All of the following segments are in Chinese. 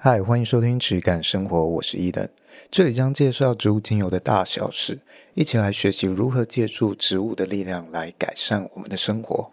嗨，欢迎收听质感生活，我是伊登，这里将介绍植物精油的大小事，一起来学习如何借助植物的力量来改善我们的生活。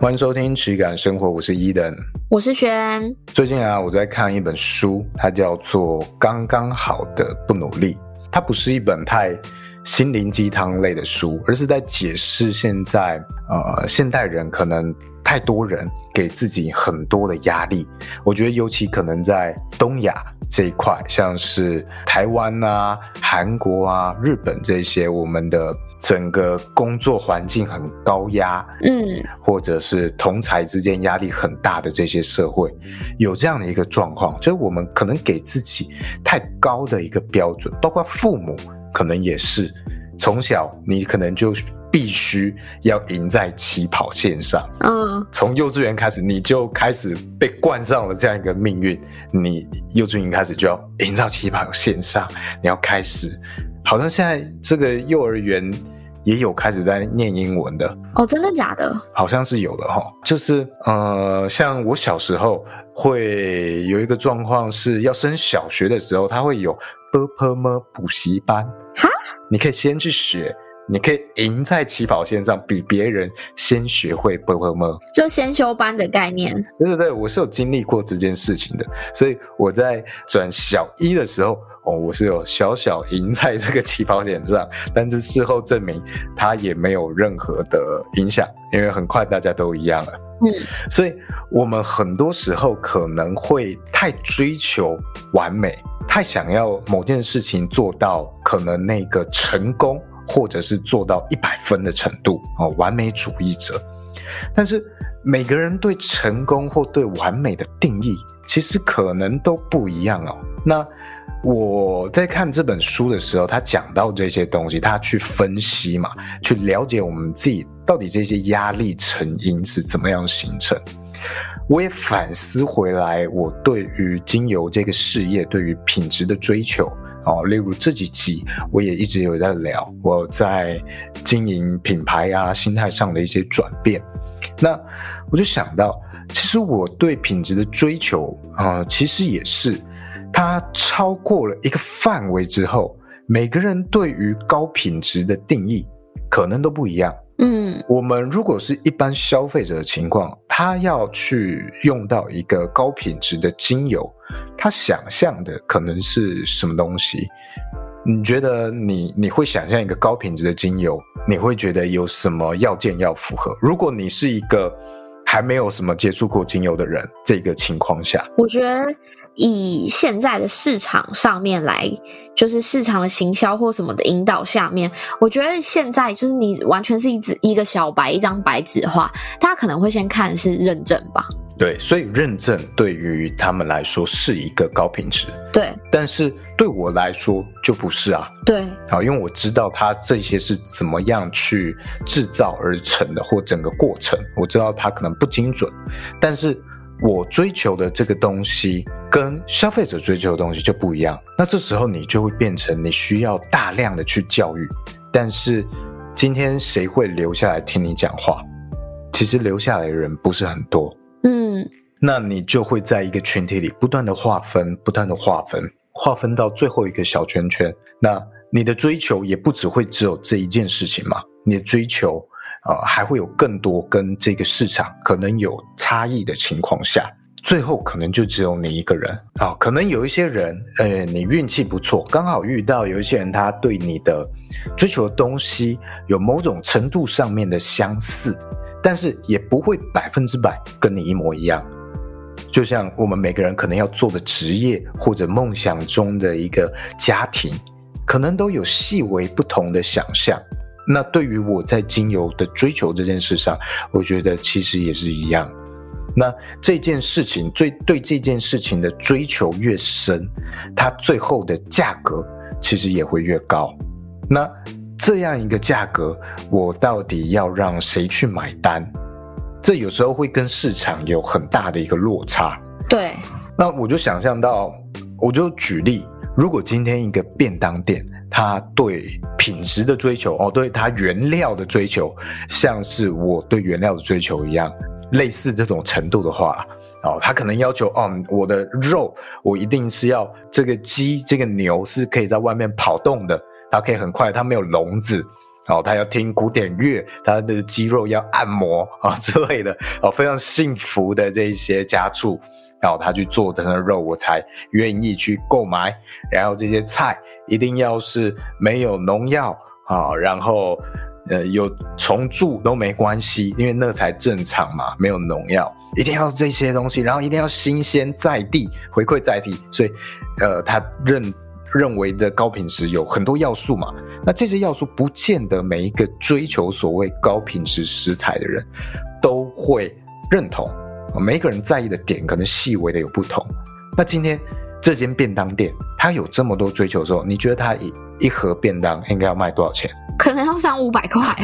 欢迎收听质感生活，我是伊登，我是轩。最近啊，我在看一本书，它叫做《刚刚好的不努力》，它不是一本太心灵鸡汤类的书，而是在解释现在呃现代人可能太多人给自己很多的压力。我觉得尤其可能在东亚这一块，像是台湾啊、韩国啊、日本这些，我们的整个工作环境很高压，嗯，或者是同才之间压力很大的这些社会，有这样的一个状况，就是我们可能给自己太高的一个标准，包括父母。可能也是，从小你可能就必须要赢在起跑线上。嗯，从幼稚园开始，你就开始被冠上了这样一个命运。你幼稚园开始就要赢在起跑线上，你要开始。好像现在这个幼儿园也有开始在念英文的。哦，真的假的？好像是有的哈。就是呃，像我小时候会有一个状况，是要升小学的时候，他会有。波泼么补习班？哈，你可以先去学，你可以赢在起跑线上，比别人先学会波泼么，就先修班的概念。对对对，我是有经历过这件事情的，所以我在转小一的时候，哦，我是有小小赢在这个起跑线上，但是事后证明它也没有任何的影响，因为很快大家都一样了。嗯，所以我们很多时候可能会太追求完美。太想要某件事情做到可能那个成功，或者是做到一百分的程度哦，完美主义者。但是每个人对成功或对完美的定义，其实可能都不一样哦。那我在看这本书的时候，他讲到这些东西，他去分析嘛，去了解我们自己到底这些压力成因是怎么样形成。我也反思回来，我对于精油这个事业，对于品质的追求，哦，例如这几集我也一直有在聊我在经营品牌啊，心态上的一些转变。那我就想到，其实我对品质的追求啊，其实也是它超过了一个范围之后，每个人对于高品质的定义可能都不一样。嗯，我们如果是一般消费者的情况，他要去用到一个高品质的精油，他想象的可能是什么东西？你觉得你你会想象一个高品质的精油，你会觉得有什么要件要符合？如果你是一个还没有什么接触过精油的人，这个情况下，我觉得。以现在的市场上面来，就是市场的行销或什么的引导下面，我觉得现在就是你完全是一只一个小白，一张白纸的话，大家可能会先看的是认证吧。对，所以认证对于他们来说是一个高品质。对，但是对我来说就不是啊。对，好，因为我知道它这些是怎么样去制造而成的，或整个过程，我知道它可能不精准，但是我追求的这个东西。跟消费者追求的东西就不一样，那这时候你就会变成你需要大量的去教育，但是今天谁会留下来听你讲话？其实留下来的人不是很多，嗯，那你就会在一个群体里不断的划分，不断的划分，划分到最后一个小圈圈。那你的追求也不只会只有这一件事情嘛？你的追求啊，呃，还会有更多跟这个市场可能有差异的情况下。最后可能就只有你一个人啊、可能有一些人，呃，你运气不错，刚好遇到有一些人，他对你的追求的东西有某种程度上面的相似，但是也不会百分之百跟你一模一样。就像我们每个人可能要做的职业或者梦想中的一个家庭，可能都有细微不同的想象。那对于我在精油的追求这件事上，我觉得其实也是一样。那这件事情，最对这件事情的追求越深，它最后的价格其实也会越高。那这样一个价格，我到底要让谁去买单？这有时候会跟市场有很大的一个落差。对。那我就想象到，我就举例，如果今天一个便当店。他对品质的追求哦，对他原料的追求，像是我对原料的追求一样，类似这种程度的话，哦，他可能要求哦，我的肉我一定是要这个鸡这个牛是可以在外面跑动的，它可以很快，它没有笼子。哦，他要听古典乐，他的肌肉要按摩啊、之类的，哦，非常幸福的这些家畜，然后他去做的那肉，我才愿意去购买。然后这些菜一定要是没有农药啊、然后呃有虫蛀都没关系，因为那才正常嘛，没有农药，一定要这些东西，然后一定要新鲜在地，回馈在地，所以呃，他认认为的高品质有很多要素嘛。那这些要素不见得每一个追求所谓高品质食材的人都会认同，每一个人在意的点可能细微的有不同。那今天这间便当店它有这么多追求的时候，你觉得它一一盒便当应该要卖多少钱？可能要三五百块。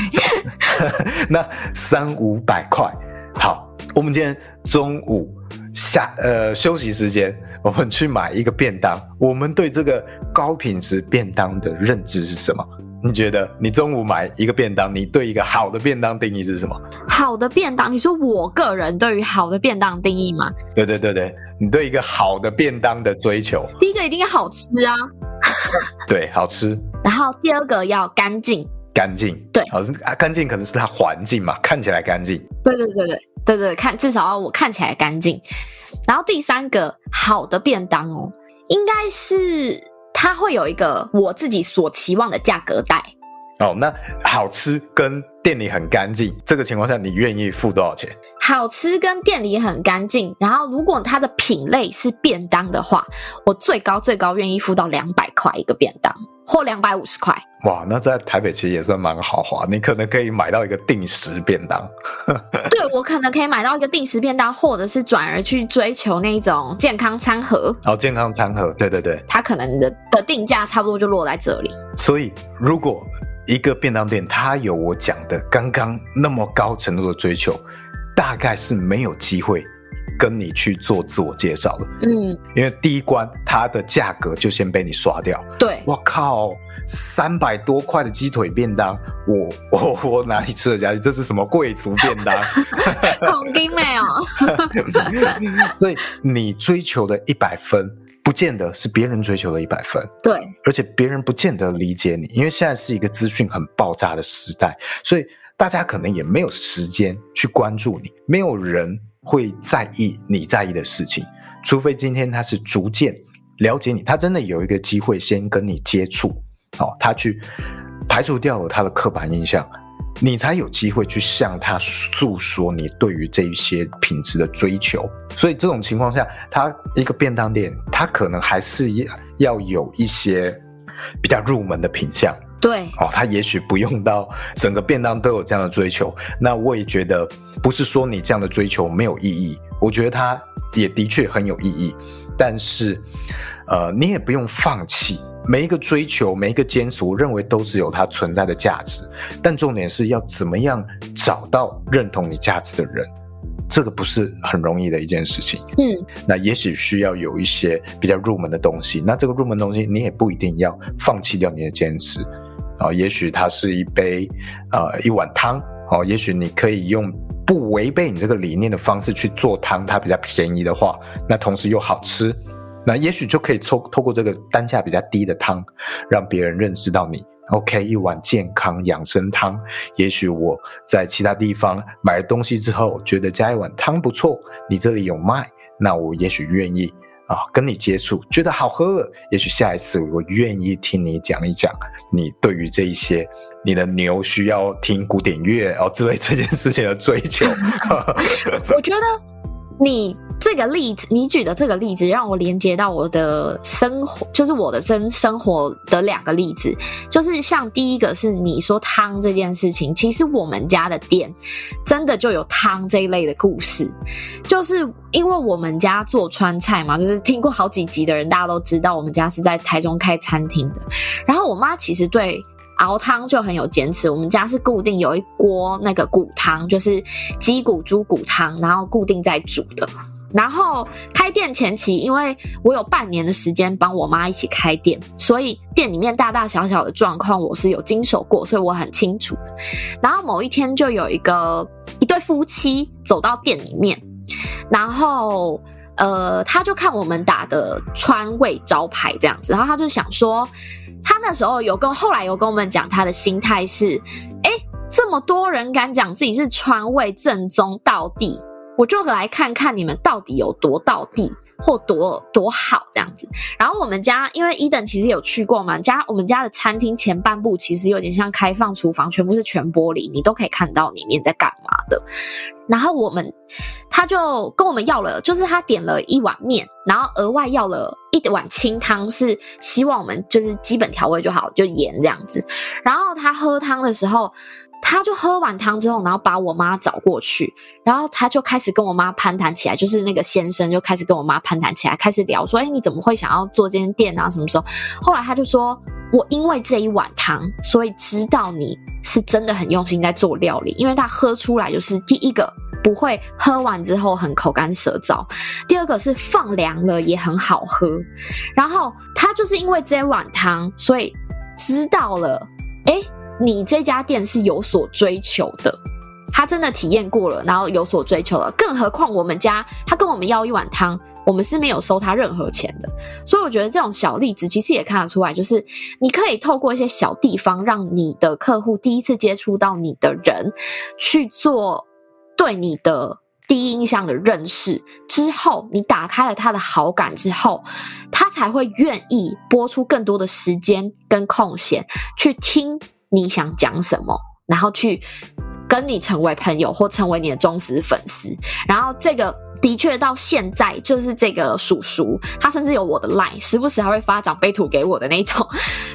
那三五百块，好，我们今天中午下呃休息时间。我们去买一个便当，我们对这个高品质便当的认知是什么？你觉得你中午买一个便当，你对一个好的便当定义是什么？好的便当，你说我个人对于好的便当定义吗？对对对对，你对一个好的便当的追求，第一个一定要好吃啊，对，好吃。然后第二个要干净，干净，对，好，干净可能是它环境嘛，看起来干净。对对对对对对，看至少要我看起来干净。然后第三个好的便当哦，应该是它会有一个我自己所期望的价格带哦。那好吃跟店里很干净，这个情况下你愿意付多少钱？好吃跟店里很干净，然后如果它的品类是便当的话，我最高最高愿意付到两百块一个便当。或两百五十块，哇，那在台北其实也算蛮豪华，你可能可以买到一个定时便当。对，我可能可以买到一个定时便当，或者是转而去追求那种健康餐盒。哦，健康餐盒，对对对，它可能的的定价差不多就落在这里。所以，如果一个便当店它有我讲的刚刚那么高程度的追求，大概是没有机会。跟你去做自我介绍了，嗯，因为第一关它的价格就先被你刷掉。对，我靠，三百多块的鸡腿便当，我 我我哪里吃得下去？这是什么贵族便当？恐惊没有。所以你追求的一百分，不见得是别人追求的一百分。对，而且别人不见得理解你，因为现在是一个资讯很爆炸的时代，所以大家可能也没有时间去关注你，没有人。会在意你在意的事情，除非今天他是逐渐了解你，他真的有一个机会先跟你接触，哦，他去排除掉了他的刻板印象，你才有机会去向他诉说你对于这一些品质的追求。所以这种情况下，他一个便当店，他可能还是要要有一些比较入门的品相。对哦，他也许不用到整个便当都有这样的追求。那我也觉得不是说你这样的追求没有意义，我觉得它也的确很有意义。但是，呃，你也不用放弃每一个追求，每一个坚持，我认为都是有它存在的价值。但重点是要怎么样找到认同你价值的人，这个不是很容易的一件事情。嗯，那也许需要有一些比较入门的东西。那这个入门东西，你也不一定要放弃掉你的坚持。啊，也许它是一杯，呃，一碗汤，哦，也许你可以用不违背你这个理念的方式去做汤，它比较便宜的话，那同时又好吃，那也许就可以透透过这个单价比较低的汤，让别人认识到你。OK，一碗健康养生汤，也许我在其他地方买了东西之后，觉得加一碗汤不错，你这里有卖，那我也许愿意。啊，跟你接触觉得好喝了，也许下一次我愿意听你讲一讲你对于这一些你的牛需要听古典乐哦之类这件事情的追求。我觉得。你这个例子，你举的这个例子，让我连接到我的生活，就是我的生生活的两个例子，就是像第一个是你说汤这件事情，其实我们家的店真的就有汤这一类的故事，就是因为我们家做川菜嘛，就是听过好几集的人，大家都知道我们家是在台中开餐厅的，然后我妈其实对。熬汤就很有坚持，我们家是固定有一锅那个骨汤，就是鸡骨、猪骨汤，然后固定在煮的。然后开店前期，因为我有半年的时间帮我妈一起开店，所以店里面大大小小的状况我是有经手过，所以我很清楚。然后某一天就有一个一对夫妻走到店里面，然后呃，他就看我们打的川味招牌这样子，然后他就想说，他那时候有跟后来有跟我们讲，他的心态是，哎，这么多人敢讲自己是川味正宗道地。我就来看看你们到底有多到地或多多好这样子。然后我们家因为 Eden 其实有去过嘛，家我们家的餐厅前半部其实有点像开放厨房，全部是全玻璃，你都可以看到里面在干嘛的。然后我们他就跟我们要了，就是他点了一碗面，然后额外要了一碗清汤，是希望我们就是基本调味就好，就盐这样子。然后他喝汤的时候。他就喝完汤之后，然后把我妈找过去，然后他就开始跟我妈攀谈起来，就是那个先生就开始跟我妈攀谈起来，开始聊说：“哎，你怎么会想要做这间店啊？什么时候？”后来他就说：“我因为这一碗汤，所以知道你是真的很用心在做料理，因为他喝出来就是第一个不会喝完之后很口干舌燥，第二个是放凉了也很好喝，然后他就是因为这一碗汤，所以知道了，哎。”你这家店是有所追求的，他真的体验过了，然后有所追求了。更何况我们家他跟我们要一碗汤，我们是没有收他任何钱的。所以我觉得这种小例子其实也看得出来，就是你可以透过一些小地方，让你的客户第一次接触到你的人去做对你的第一印象的认识之后，你打开了他的好感之后，他才会愿意拨出更多的时间跟空闲去听。你想讲什么，然后去跟你成为朋友或成为你的忠实粉丝。然后这个的确到现在就是这个叔叔，他甚至有我的 line，时不时还会发长辈图给我的那种。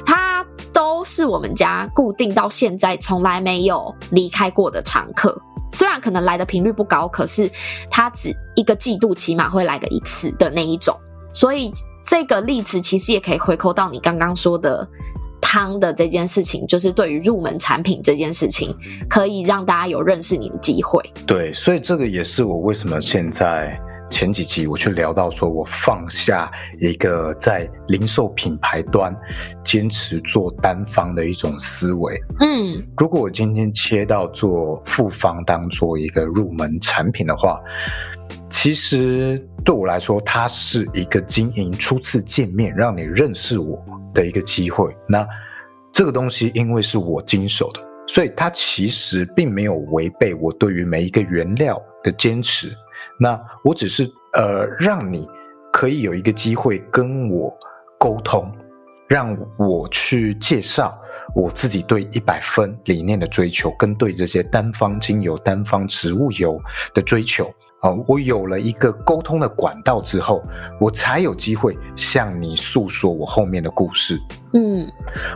他都是我们家固定到现在从来没有离开过的常客。虽然可能来的频率不高，可是他只一个季度起码会来个一次的那一种。所以这个例子其实也可以回扣到你刚刚说的。汤的这件事情，就是对于入门产品这件事情，可以让大家有认识你的机会。对，所以这个也是我为什么现在前几集我去聊到说，我放下一个在零售品牌端坚持做单方的一种思维。嗯，如果我今天切到做复方当做一个入门产品的话，其实对我来说，它是一个经营初次见面，让你认识我的一个机会。那这个东西因为是我经手的，所以它其实并没有违背我对于每一个原料的坚持。那我只是呃，让你可以有一个机会跟我沟通，让我去介绍我自己对一百分理念的追求，跟对这些单方精油、单方植物油的追求。啊，我有了一个沟通的管道之后，我才有机会向你诉说我后面的故事。嗯，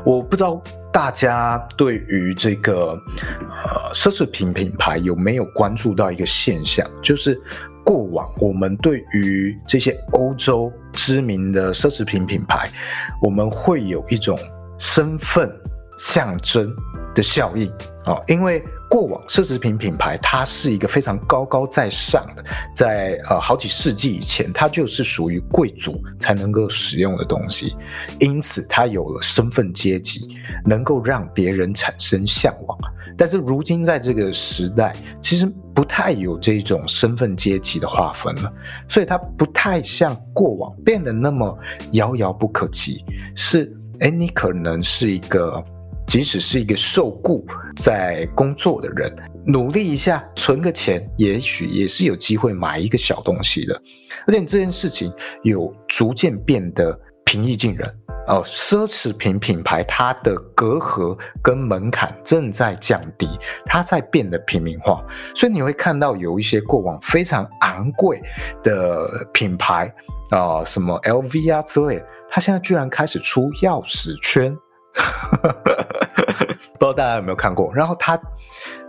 我不知道大家对于这个呃奢侈品品牌有没有关注到一个现象，就是过往我们对于这些欧洲知名的奢侈品品牌，我们会有一种身份象征的效应啊，因为。过往奢侈品品牌，它是一个非常高高在上的，在呃好几世纪以前，它就是属于贵族才能够使用的东西，因此它有了身份阶级，能够让别人产生向往。但是如今在这个时代，其实不太有这种身份阶级的划分了，所以它不太像过往变得那么遥遥不可及。是，诶，你可能是一个。即使是一个受雇在工作的人，努力一下存个钱，也许也是有机会买一个小东西的。而且这件事情有逐渐变得平易近人哦。奢侈品品牌它的隔阂跟门槛正在降低，它在变得平民化。所以你会看到有一些过往非常昂贵的品牌啊、什么 LV 啊之类，它现在居然开始出钥匙圈。不知道大家有没有看过？然后它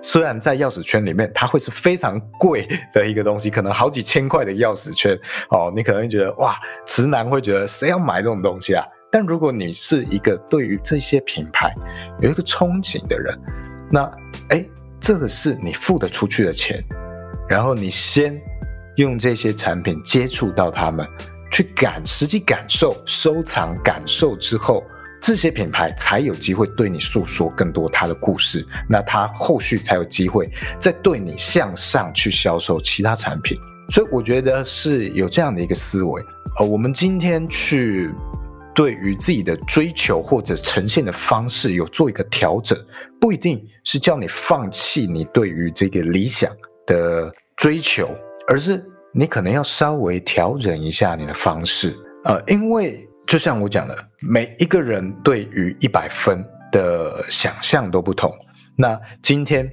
虽然在钥匙圈里面，它会是非常贵的一个东西，可能好几千块的钥匙圈哦。你可能会觉得哇，直男会觉得谁要买这种东西啊？但如果你是一个对于这些品牌有一个憧憬的人，那哎，这个是你付得出去的钱，然后你先用这些产品接触到他们，去感实际感受、收藏感受之后，这些品牌才有机会对你诉说更多他的故事。那他后续才有机会再对你向上去销售其他产品。所以我觉得是有这样的一个思维。呃，我们今天去对于自己的追求或者呈现的方式有做一个调整，不一定是叫你放弃你对于这个理想的追求，而是你可能要稍微调整一下你的方式。呃，因为就像我讲的，每一个人对于一百分的想象都不同。那今天。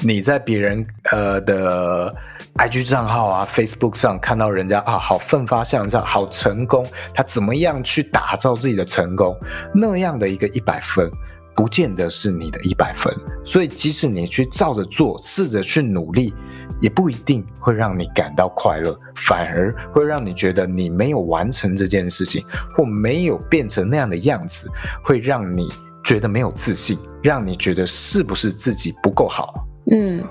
你在别人呃的 IG 账号啊、Facebook 上看到人家啊好奋发向上、好成功，他怎么样去打造自己的成功？那样的一个一百分，不见得是你的一百分。所以，即使你去照着做，试着去努力，也不一定会让你感到快乐，反而会让你觉得你没有完成这件事情，或没有变成那样的样子，会让你觉得没有自信，让你觉得是不是自己不够好。嗯，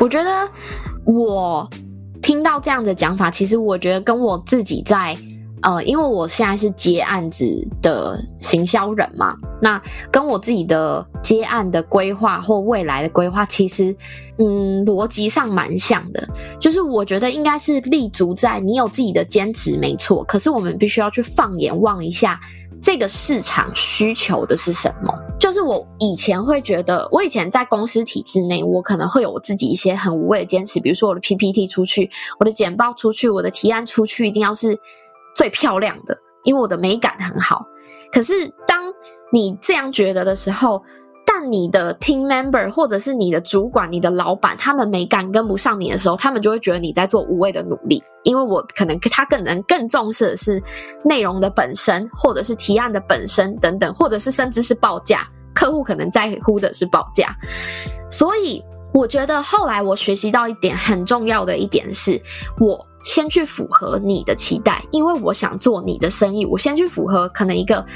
我觉得我听到这样的讲法，其实我觉得跟我自己在呃，因为我现在是接案子的行销人嘛，那跟我自己的接案的规划或未来的规划，其实嗯逻辑上蛮像的。就是我觉得应该是立足在你有自己的坚持没错，可是我们必须要去放眼望一下。这个市场需求的是什么？就是我以前会觉得，我以前在公司体制内，我可能会有我自己一些很无谓的坚持，比如说我的 PPT 出去，我的简报出去，我的提案出去，一定要是最漂亮的，因为我的美感很好。可是当你这样觉得的时候，但你的 team member 或者是你的主管、你的老板，他们美感跟不上你的时候，他们就会觉得你在做无谓的努力。因为我可能他更能更重视的是内容的本身，或者是提案的本身等等，或者是甚至是报价，客户可能在乎的是报价。所以我觉得后来我学习到一点很重要的一点是，我先去符合你的期待，因为我想做你的生意，我先去符合可能一个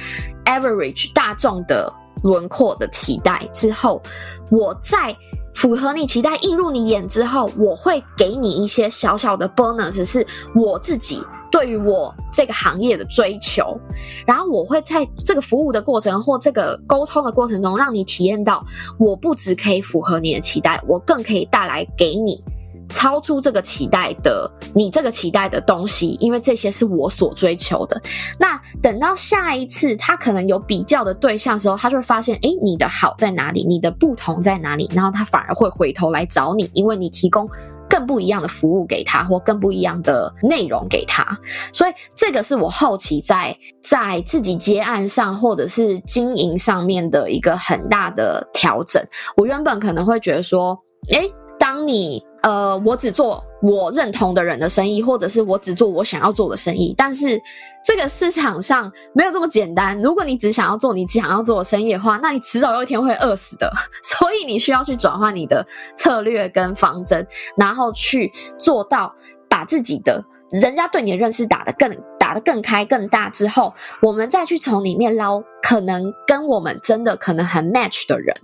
average 大众的。轮廓的期待之后，我在符合你期待、映入你眼之后，我会给你一些小小的 bonus，是我自己对于我这个行业的追求。然后我会在这个服务的过程或这个沟通的过程中，让你体验到，我不只可以符合你的期待，我更可以带来给你。超出这个期待的，你这个期待的东西，因为这些是我所追求的。那等到下一次他可能有比较的对象的时候，他就会发现，诶，你的好在哪里？你的不同在哪里？然后他反而会回头来找你，因为你提供更不一样的服务给他，或更不一样的内容给他。所以这个是我后期在在自己接案上或者是经营上面的一个很大的调整。我原本可能会觉得说，诶，当你呃，我只做我认同的人的生意，或者是我只做我想要做的生意。但是这个市场上没有这么简单。如果你只想要做你只想要做的生意的话，那你迟早有一天会饿死的。所以你需要去转换你的策略跟方针，然后去做到把自己的人家对你的认识打得更打得更开更大之后，我们再去从里面捞可能跟我们真的可能很 match 的人。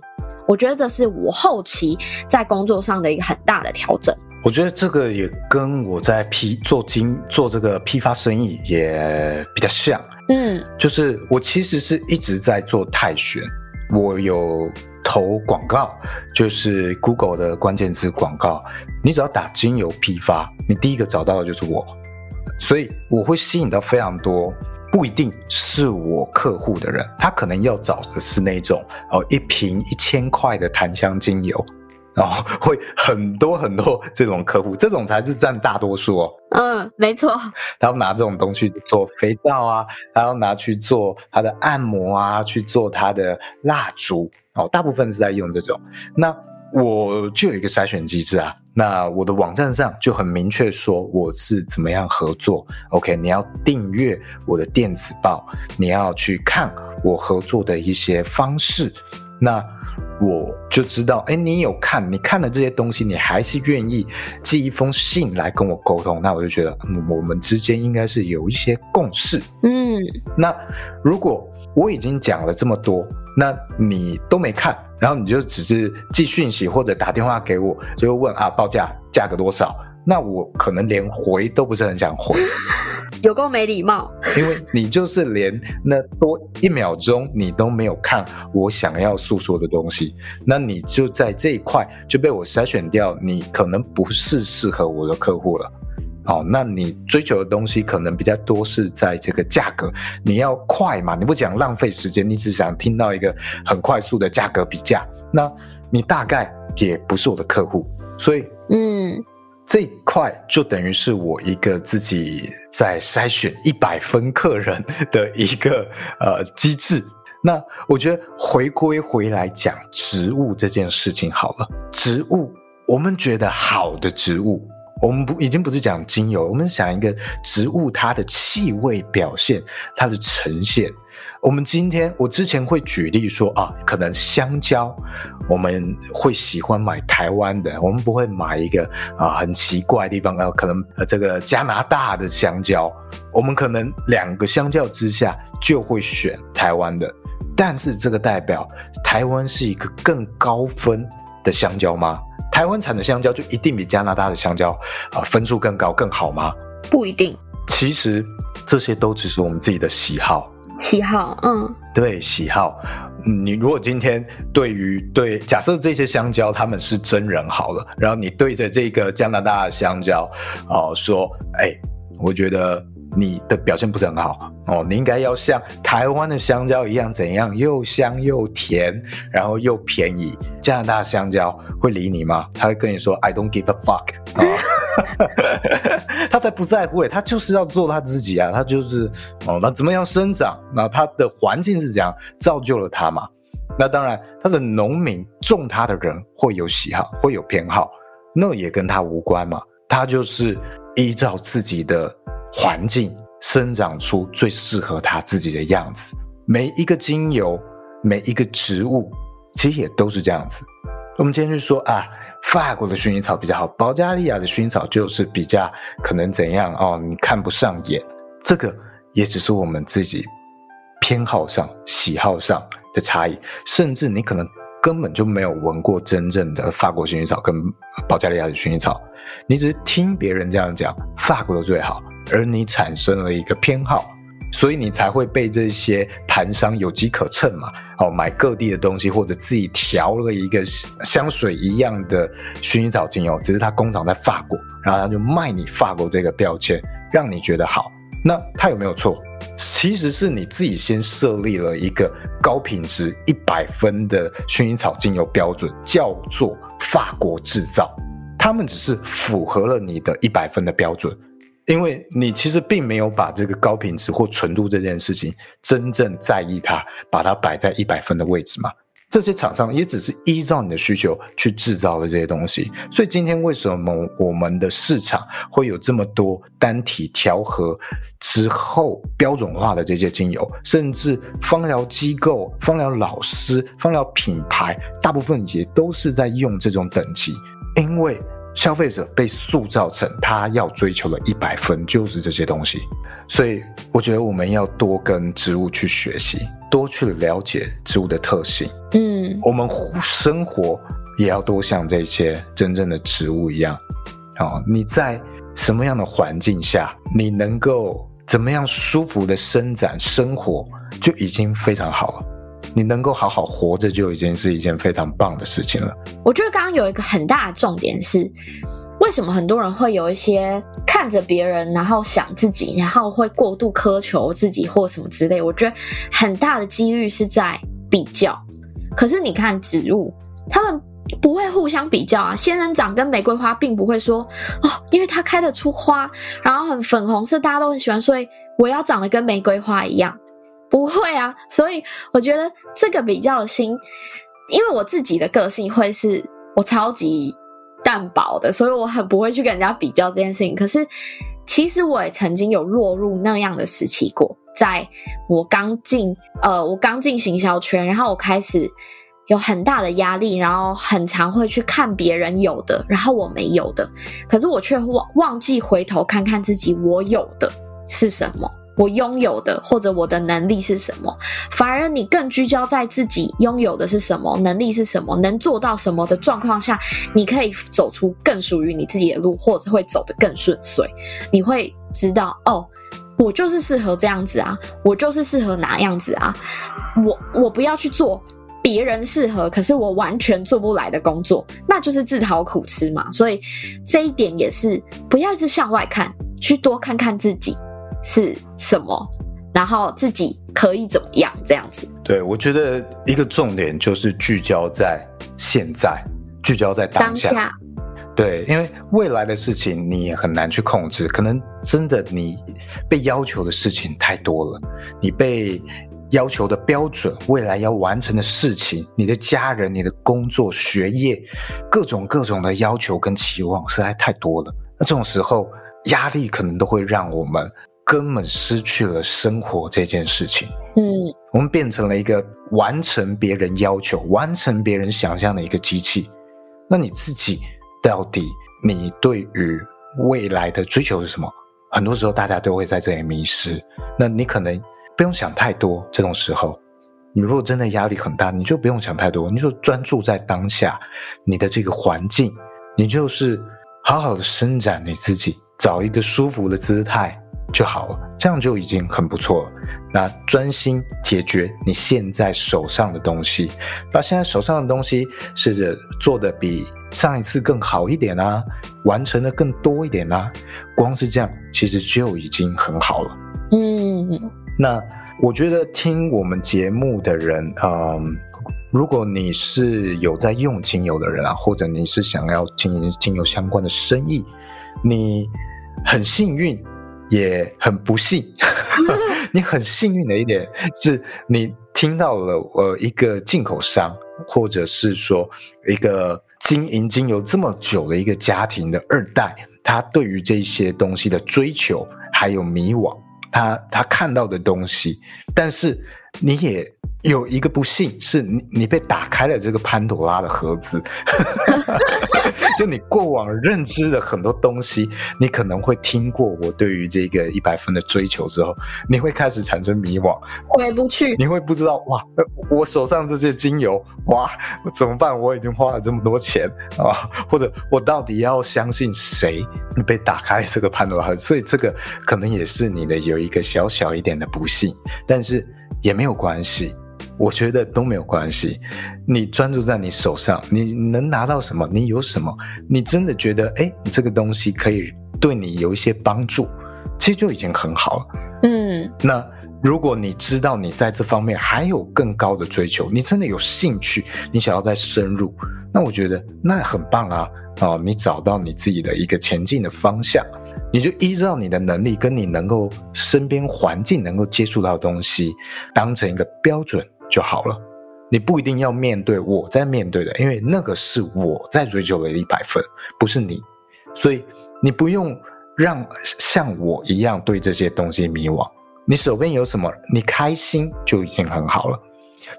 我觉得这是我后期在工作上的一个很大的调整。我觉得这个也跟我在批做经做这个批发生意也比较像。嗯，就是我其实是一直在做泰选，我有投广告，就是 Google 的关键词广告。你只要打精油批发，你第一个找到的就是我，所以我会吸引到非常多。不一定是我客户的人，他可能要找的是那种哦，一瓶一千块的檀香精油，然后会很多很多这种客户，这种才是占大多数哦。嗯，没错。他要拿这种东西做肥皂啊，他要拿去做他的按摩啊，去做他的蜡烛哦，大部分是在用这种。那我就有一个筛选机制啊。那我的网站上就很明确说我是怎么样合作。OK，你要订阅我的电子报，你要去看我合作的一些方式，那我就知道，哎，你有看，你看了这些东西，你还是愿意寄一封信来跟我沟通，那我就觉得，嗯，我们之间应该是有一些共识。嗯，那如果我已经讲了这么多，那你都没看。然后你就只是寄讯息或者打电话给我，就问啊报价价格多少？那我可能连回都不是很想回，有够没礼貌。因为你就是连那多一秒钟你都没有看我想要诉说的东西，那你就在这一块就被我筛选掉，你可能不是适合我的客户了。哦，那你追求的东西可能比较多是在这个价格，你要快嘛，你不想浪费时间，你只想听到一个很快速的价格比价，那你大概也不是我的客户，所以嗯。这一块就等于是我一个自己在筛选一百分客人的一个呃机制。那我觉得回归回来讲植物这件事情好了，植物我们觉得好的植物，我们不已经不是讲精油，我们想一个植物它的气味表现，它的呈现。我们今天，我之前会举例说啊，可能香蕉，我们会喜欢买台湾的，我们不会买一个啊很奇怪的地方，呃，可能这个加拿大的香蕉，我们可能两个相较之下就会选台湾的，但是这个代表台湾是一个更高分的香蕉吗？台湾产的香蕉就一定比加拿大的香蕉啊分数更高更好吗？不一定，其实这些都只是我们自己的喜好。喜好，嗯，对，喜好。你如果今天对于对，假设这些香蕉他们是真人好了，然后你对着这个加拿大的香蕉，哦，说，哎，我觉得你的表现不是很好哦，你应该要像台湾的香蕉一样，怎样又香又甜，然后又便宜。加拿大香蕉会理你吗？他会跟你说，I don't give a fuck。哦 他才不在乎诶，他就是要做他自己啊，他就是哦，那怎么样生长？那他的环境是怎样造就了他嘛？那当然，他的农民种他的人会有喜好，会有偏好，那也跟他无关嘛。他就是依照自己的环境生长出最适合他自己的样子。每一个精油，每一个植物，其实也都是这样子。我们今天就说啊。法国的薰衣草比较好，保加利亚的薰衣草就是比较可能怎样哦？你看不上眼，这个也只是我们自己偏好上、喜好上的差异，甚至你可能根本就没有闻过真正的法国薰衣草跟保加利亚的薰衣草，你只是听别人这样讲，法国的最好，而你产生了一个偏好。所以你才会被这些盘商有机可乘嘛？哦，买各地的东西，或者自己调了一个香水一样的薰衣草精油，只是它工厂在法国，然后他就卖你法国这个标签，让你觉得好。那他有没有错？其实是你自己先设立了一个高品质一百分的薰衣草精油标准，叫做法国制造。他们只是符合了你的一百分的标准。因为你其实并没有把这个高品质或纯度这件事情真正在意它，把它摆在一百分的位置嘛。这些厂商也只是依照你的需求去制造的这些东西。所以今天为什么我们的市场会有这么多单体调和之后标准化的这些精油，甚至芳疗机构、芳疗老师、芳疗品牌，大部分也都是在用这种等级，因为。消费者被塑造成他要追求的一百分就是这些东西，所以我觉得我们要多跟植物去学习，多去了解植物的特性。嗯，我们生活也要多像这些真正的植物一样。哦，你在什么样的环境下，你能够怎么样舒服的伸展生活，就已经非常好了。你能够好好活着，就已经是一件非常棒的事情了。我觉得刚刚有一个很大的重点是，为什么很多人会有一些看着别人，然后想自己，然后会过度苛求自己或什么之类。我觉得很大的几率是在比较。可是你看植物，他们不会互相比较啊。仙人掌跟玫瑰花并不会说哦，因为它开得出花，然后很粉红色，大家都很喜欢，所以我要长得跟玫瑰花一样。不会啊，所以我觉得这个比较的心，因为我自己的个性会是我超级淡薄的，所以我很不会去跟人家比较这件事情。可是其实我也曾经有落入那样的时期过，在我刚进呃，我刚进行销圈，然后我开始有很大的压力，然后很常会去看别人有的，然后我没有的，可是我却忘忘记回头看看自己我有的是什么。我拥有的或者我的能力是什么，反而你更聚焦在自己拥有的是什么，能力是什么，能做到什么的状况下，你可以走出更属于你自己的路，或者会走得更顺遂。你会知道，哦，我就是适合这样子啊，我就是适合哪样子啊，我我不要去做别人适合，可是我完全做不来的工作，那就是自讨苦吃嘛。所以这一点也是不要一直向外看，去多看看自己。是什么？然后自己可以怎么样？这样子。对，我觉得一个重点就是聚焦在现在，聚焦在当下。当下。对，因为未来的事情你也很难去控制，可能真的你被要求的事情太多了，你被要求的标准，未来要完成的事情，你的家人、你的工作、学业，各种各种的要求跟期望实在太多了。那这种时候，压力可能都会让我们。根本失去了生活这件事情。嗯，我们变成了一个完成别人要求、完成别人想象的一个机器。那你自己到底你对于未来的追求是什么？很多时候大家都会在这里迷失。那你可能不用想太多。这种时候，你如果真的压力很大，你就不用想太多，你就专注在当下，你的这个环境，你就是好好的伸展你自己，找一个舒服的姿态。就好了，这样就已经很不错了。那专心解决你现在手上的东西，把现在手上的东西试着做的比上一次更好一点啊，完成的更多一点啊。光是这样，其实就已经很好了。嗯，那我觉得听我们节目的人，嗯，如果你是有在用精油的人啊，或者你是想要经营精油相关的生意，你很幸运。也很不幸，你很幸运的一点是你听到了呃一个进口商，或者是说一个经营精油这么久的一个家庭的二代，他对于这些东西的追求还有迷惘，他他看到的东西，但是你也。有一个不幸是你，你被打开了这个潘朵拉的盒子，就你过往认知的很多东西，你可能会听过我对于这个一百分的追求之后，你会开始产生迷惘，回不去，你会不知道哇，我手上这些精油哇，怎么办？我已经花了这么多钱啊，或者我到底要相信谁？你被打开这个潘朵拉盒子，所以这个可能也是你的有一个小小一点的不幸，但是也没有关系。我觉得都没有关系，你专注在你手上，你能拿到什么？你有什么？你真的觉得，哎，你这个东西可以对你有一些帮助，其实就已经很好了。嗯，那如果你知道你在这方面还有更高的追求，你真的有兴趣，你想要再深入，那我觉得那很棒啊！哦，你找到你自己的一个前进的方向，你就依照你的能力跟你能够身边环境能够接触到的东西，当成一个标准。就好了，你不一定要面对我在面对的，因为那个是我在追求的一百分，不是你，所以你不用让像我一样对这些东西迷惘。你手边有什么，你开心就已经很好了。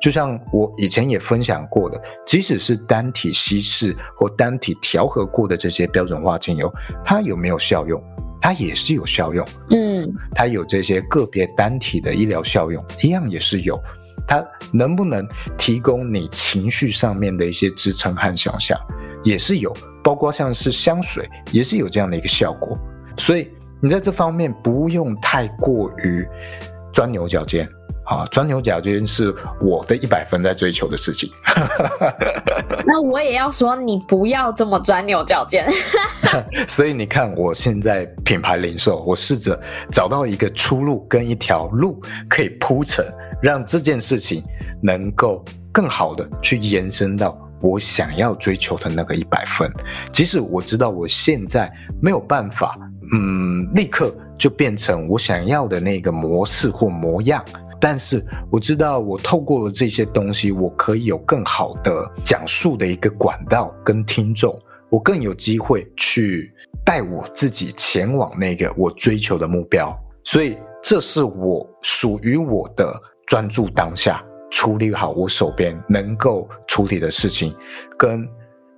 就像我以前也分享过的，即使是单体稀释或单体调和过的这些标准化精油，它有没有效用？它也是有效用。嗯，它有这些个别单体的医疗效用，一样也是有。它能不能提供你情绪上面的一些支撑和想象，也是有，包括像是香水，也是有这样的一个效果。所以你在这方面不用太过于钻牛角尖啊，钻牛角尖是我的一百分在追求的事情。那我也要说，你不要这么钻牛角尖。所以你看，我现在品牌零售，我试着找到一个出路跟一条路可以铺成。让这件事情能够更好的去延伸到我想要追求的那个一百分，即使我知道我现在没有办法，嗯，立刻就变成我想要的那个模式或模样，但是我知道我透过了这些东西，我可以有更好的讲述的一个管道跟听众，我更有机会去带我自己前往那个我追求的目标，所以这是我属于我的。专注当下，处理好我手边能够处理的事情，跟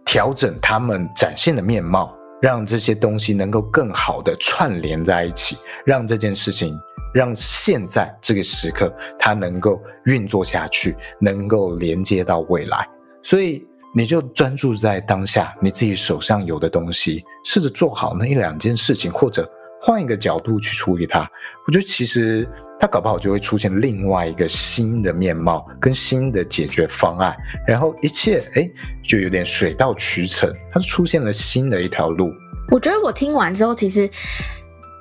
调整他们展现的面貌，让这些东西能够更好的串联在一起，让这件事情让现在这个时刻它能够运作下去，能够连接到未来。所以你就专注在当下，你自己手上有的东西，试着做好那一两件事情，或者换一个角度去处理它。我觉得其实它搞不好就会出现另外一个新的面貌跟新的解决方案，然后一切哎就有点水到渠成，它就出现了新的一条路。我觉得我听完之后，其实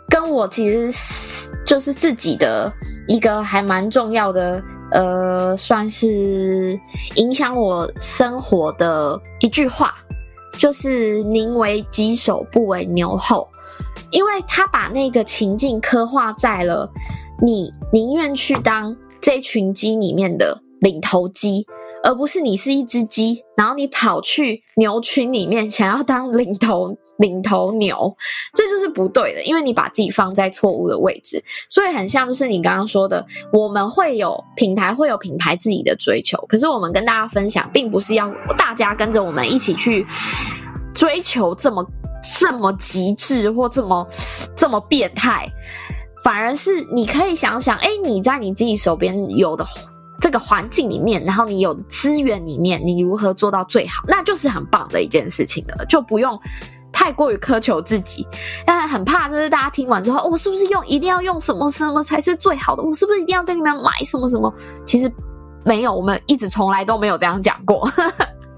跟我其实就是自己的一个还蛮重要的，呃，算是影响我生活的一句话，就是“宁为鸡首，不为牛后”，因为他把那个情境刻画在了你宁愿去当这群鸡里面的领头鸡，而不是你是一只鸡，然后你跑去牛群里面想要当领头。领头牛，这就是不对的，因为你把自己放在错误的位置，所以很像就是你刚刚说的，我们会有品牌，会有品牌自己的追求，可是我们跟大家分享，并不是要大家跟着我们一起去追求这么这么极致或这么这么变态，反而是你可以想想，哎，你在你自己手边有的这个环境里面，然后你有的资源里面，你如何做到最好，那就是很棒的一件事情了，就不用。太过于苛求自己，但很怕就是大家听完之后，我是不是用一定要用什么什么才是最好的？我是不是一定要跟你们买什么什么？其实没有，我们一直从来都没有这样讲过。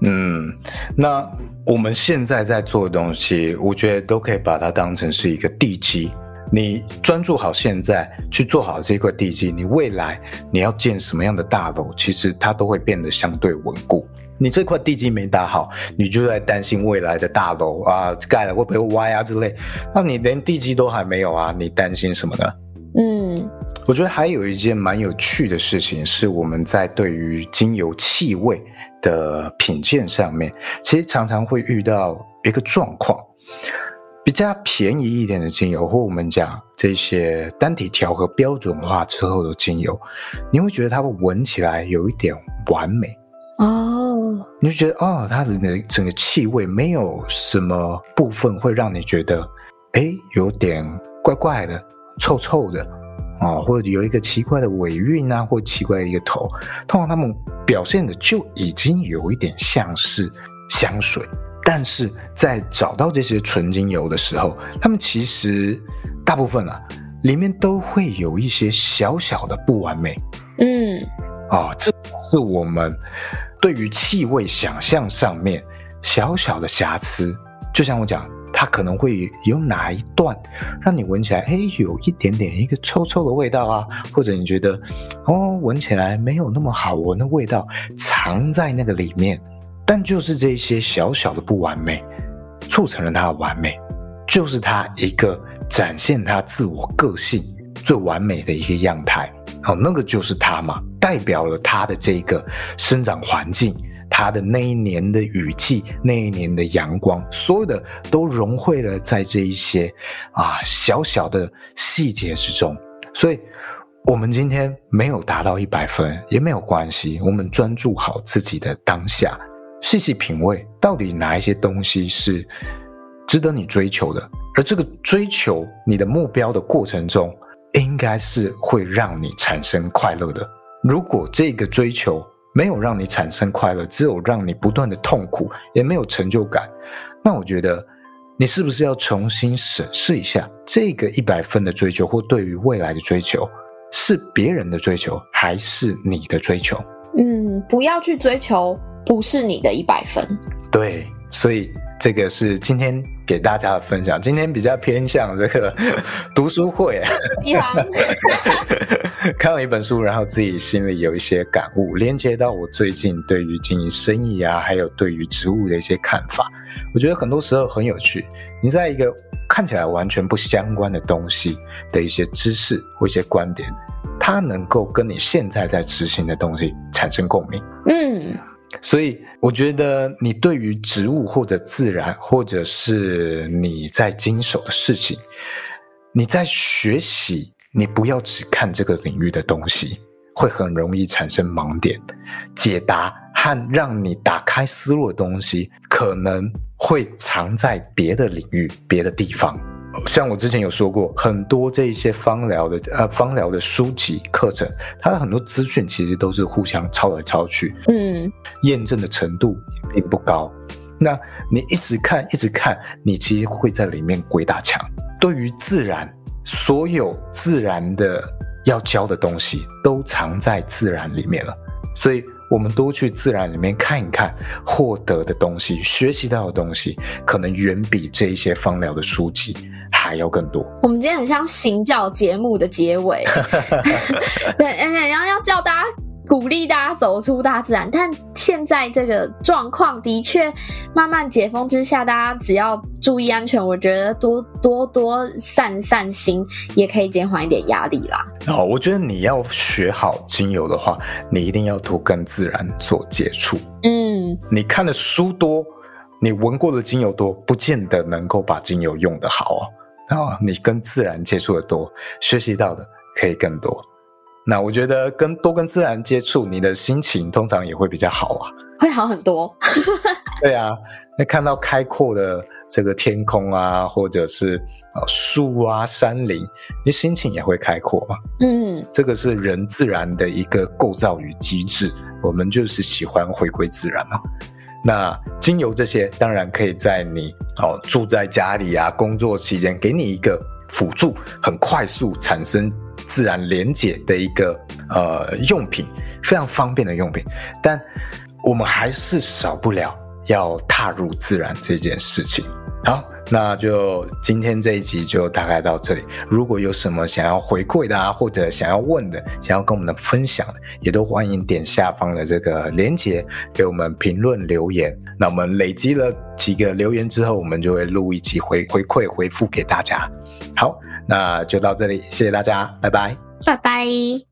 嗯，那我们现在在做的东西，我觉得都可以把它当成是一个地基。你专注好现在去做好这块地基，你未来你要建什么样的大楼，其实它都会变得相对稳固。你这块地基没打好，你就在担心未来的大楼啊盖了会不会歪啊之类。那你连地基都还没有啊，你担心什么呢？嗯，我觉得还有一件蛮有趣的事情是，我们在对于精油气味的品鉴上面，其实常常会遇到一个状况，比较便宜一点的精油，或我们讲这些单体调和标准化之后的精油，你会觉得它会闻起来有一点完美。哦，你就觉得哦，它的那整个气味没有什么部分会让你觉得，哎，有点怪怪的、臭臭的啊、哦，或者有一个奇怪的尾韵啊，或奇怪的一个头。通常他们表现的就已经有一点像是香水，但是在找到这些纯精油的时候，他们其实大部分啊，里面都会有一些小小的不完美。嗯，啊、哦，这是我们。对于气味想象上面小小的瑕疵，就像我讲，它可能会有哪一段让你闻起来，哎，有一点点一个臭臭的味道啊，或者你觉得，哦，闻起来没有那么好闻的味道藏在那个里面，但就是这些小小的不完美，促成了它的完美，就是它一个展现它自我个性最完美的一个样态。好，那个就是它嘛，代表了它的这个生长环境，它的那一年的雨季，那一年的阳光，所有的都融汇了在这一些啊小小的细节之中。所以，我们今天没有达到一百分也没有关系，我们专注好自己的当下，细细品味，到底哪一些东西是值得你追求的，而这个追求你的目标的过程中。应该是会让你产生快乐的。如果这个追求没有让你产生快乐，只有让你不断的痛苦，也没有成就感，那我觉得你是不是要重新审视一下，这个一百分的追求或对于未来的追求，是别人的追求还是你的追求？嗯，不要去追求不是你的一百分。对，所以。这个是今天给大家的分享。今天比较偏向这个 读书会，看了一本书，然后自己心里有一些感悟，连接到我最近对于经营生意啊，还有对于植物的一些看法。我觉得很多时候很有趣。你在一个看起来完全不相关的东西的一些知识或一些观点，它能够跟你现在在执行的东西产生共鸣。嗯。所以，我觉得你对于植物或者自然，或者是你在经手的事情，你在学习，你不要只看这个领域的东西，会很容易产生盲点。解答和让你打开思路的东西，可能会藏在别的领域、别的地方。像我之前有说过，很多这一些芳疗的呃芳疗的书籍课程，它的很多资讯其实都是互相抄来抄去，嗯，验证的程度并不高。那你一直看一直看，你其实会在里面鬼打墙。对于自然，所有自然的要教的东西都藏在自然里面了，所以。我们多去自然里面看一看，获得的东西、学习到的东西，可能远比这一些芳疗的书籍还要更多。我们今天很像行教节目的结尾，对，然后要叫大家。鼓励大家走出大自然，但现在这个状况的确慢慢解封之下，大家只要注意安全，我觉得多多多散散心，也可以减缓一点压力啦。好，我觉得你要学好精油的话，你一定要多跟自然做接触。嗯，你看的书多，你闻过的精油多，不见得能够把精油用得好哦。然后你跟自然接触的多，学习到的可以更多。那我觉得跟多跟自然接触，你的心情通常也会比较好啊，会好很多。对啊，那看到开阔的这个天空啊，或者是啊树啊山林，你心情也会开阔嘛。嗯，这个是人自然的一个构造与机制，我们就是喜欢回归自然嘛。那精油这些当然可以在你哦住在家里啊，工作期间给你一个辅助，很快速产生。自然连结的一个呃用品，非常方便的用品，但我们还是少不了要踏入自然这件事情。好，那就今天这一集就大概到这里。如果有什么想要回馈的啊，或者想要问的，想要跟我们的分享的，也都欢迎点下方的这个链接给我们评论留言。那我们累积了几个留言之后，我们就会录一集回回馈回复给大家。好。那就到这里，谢谢大家，拜拜，拜拜。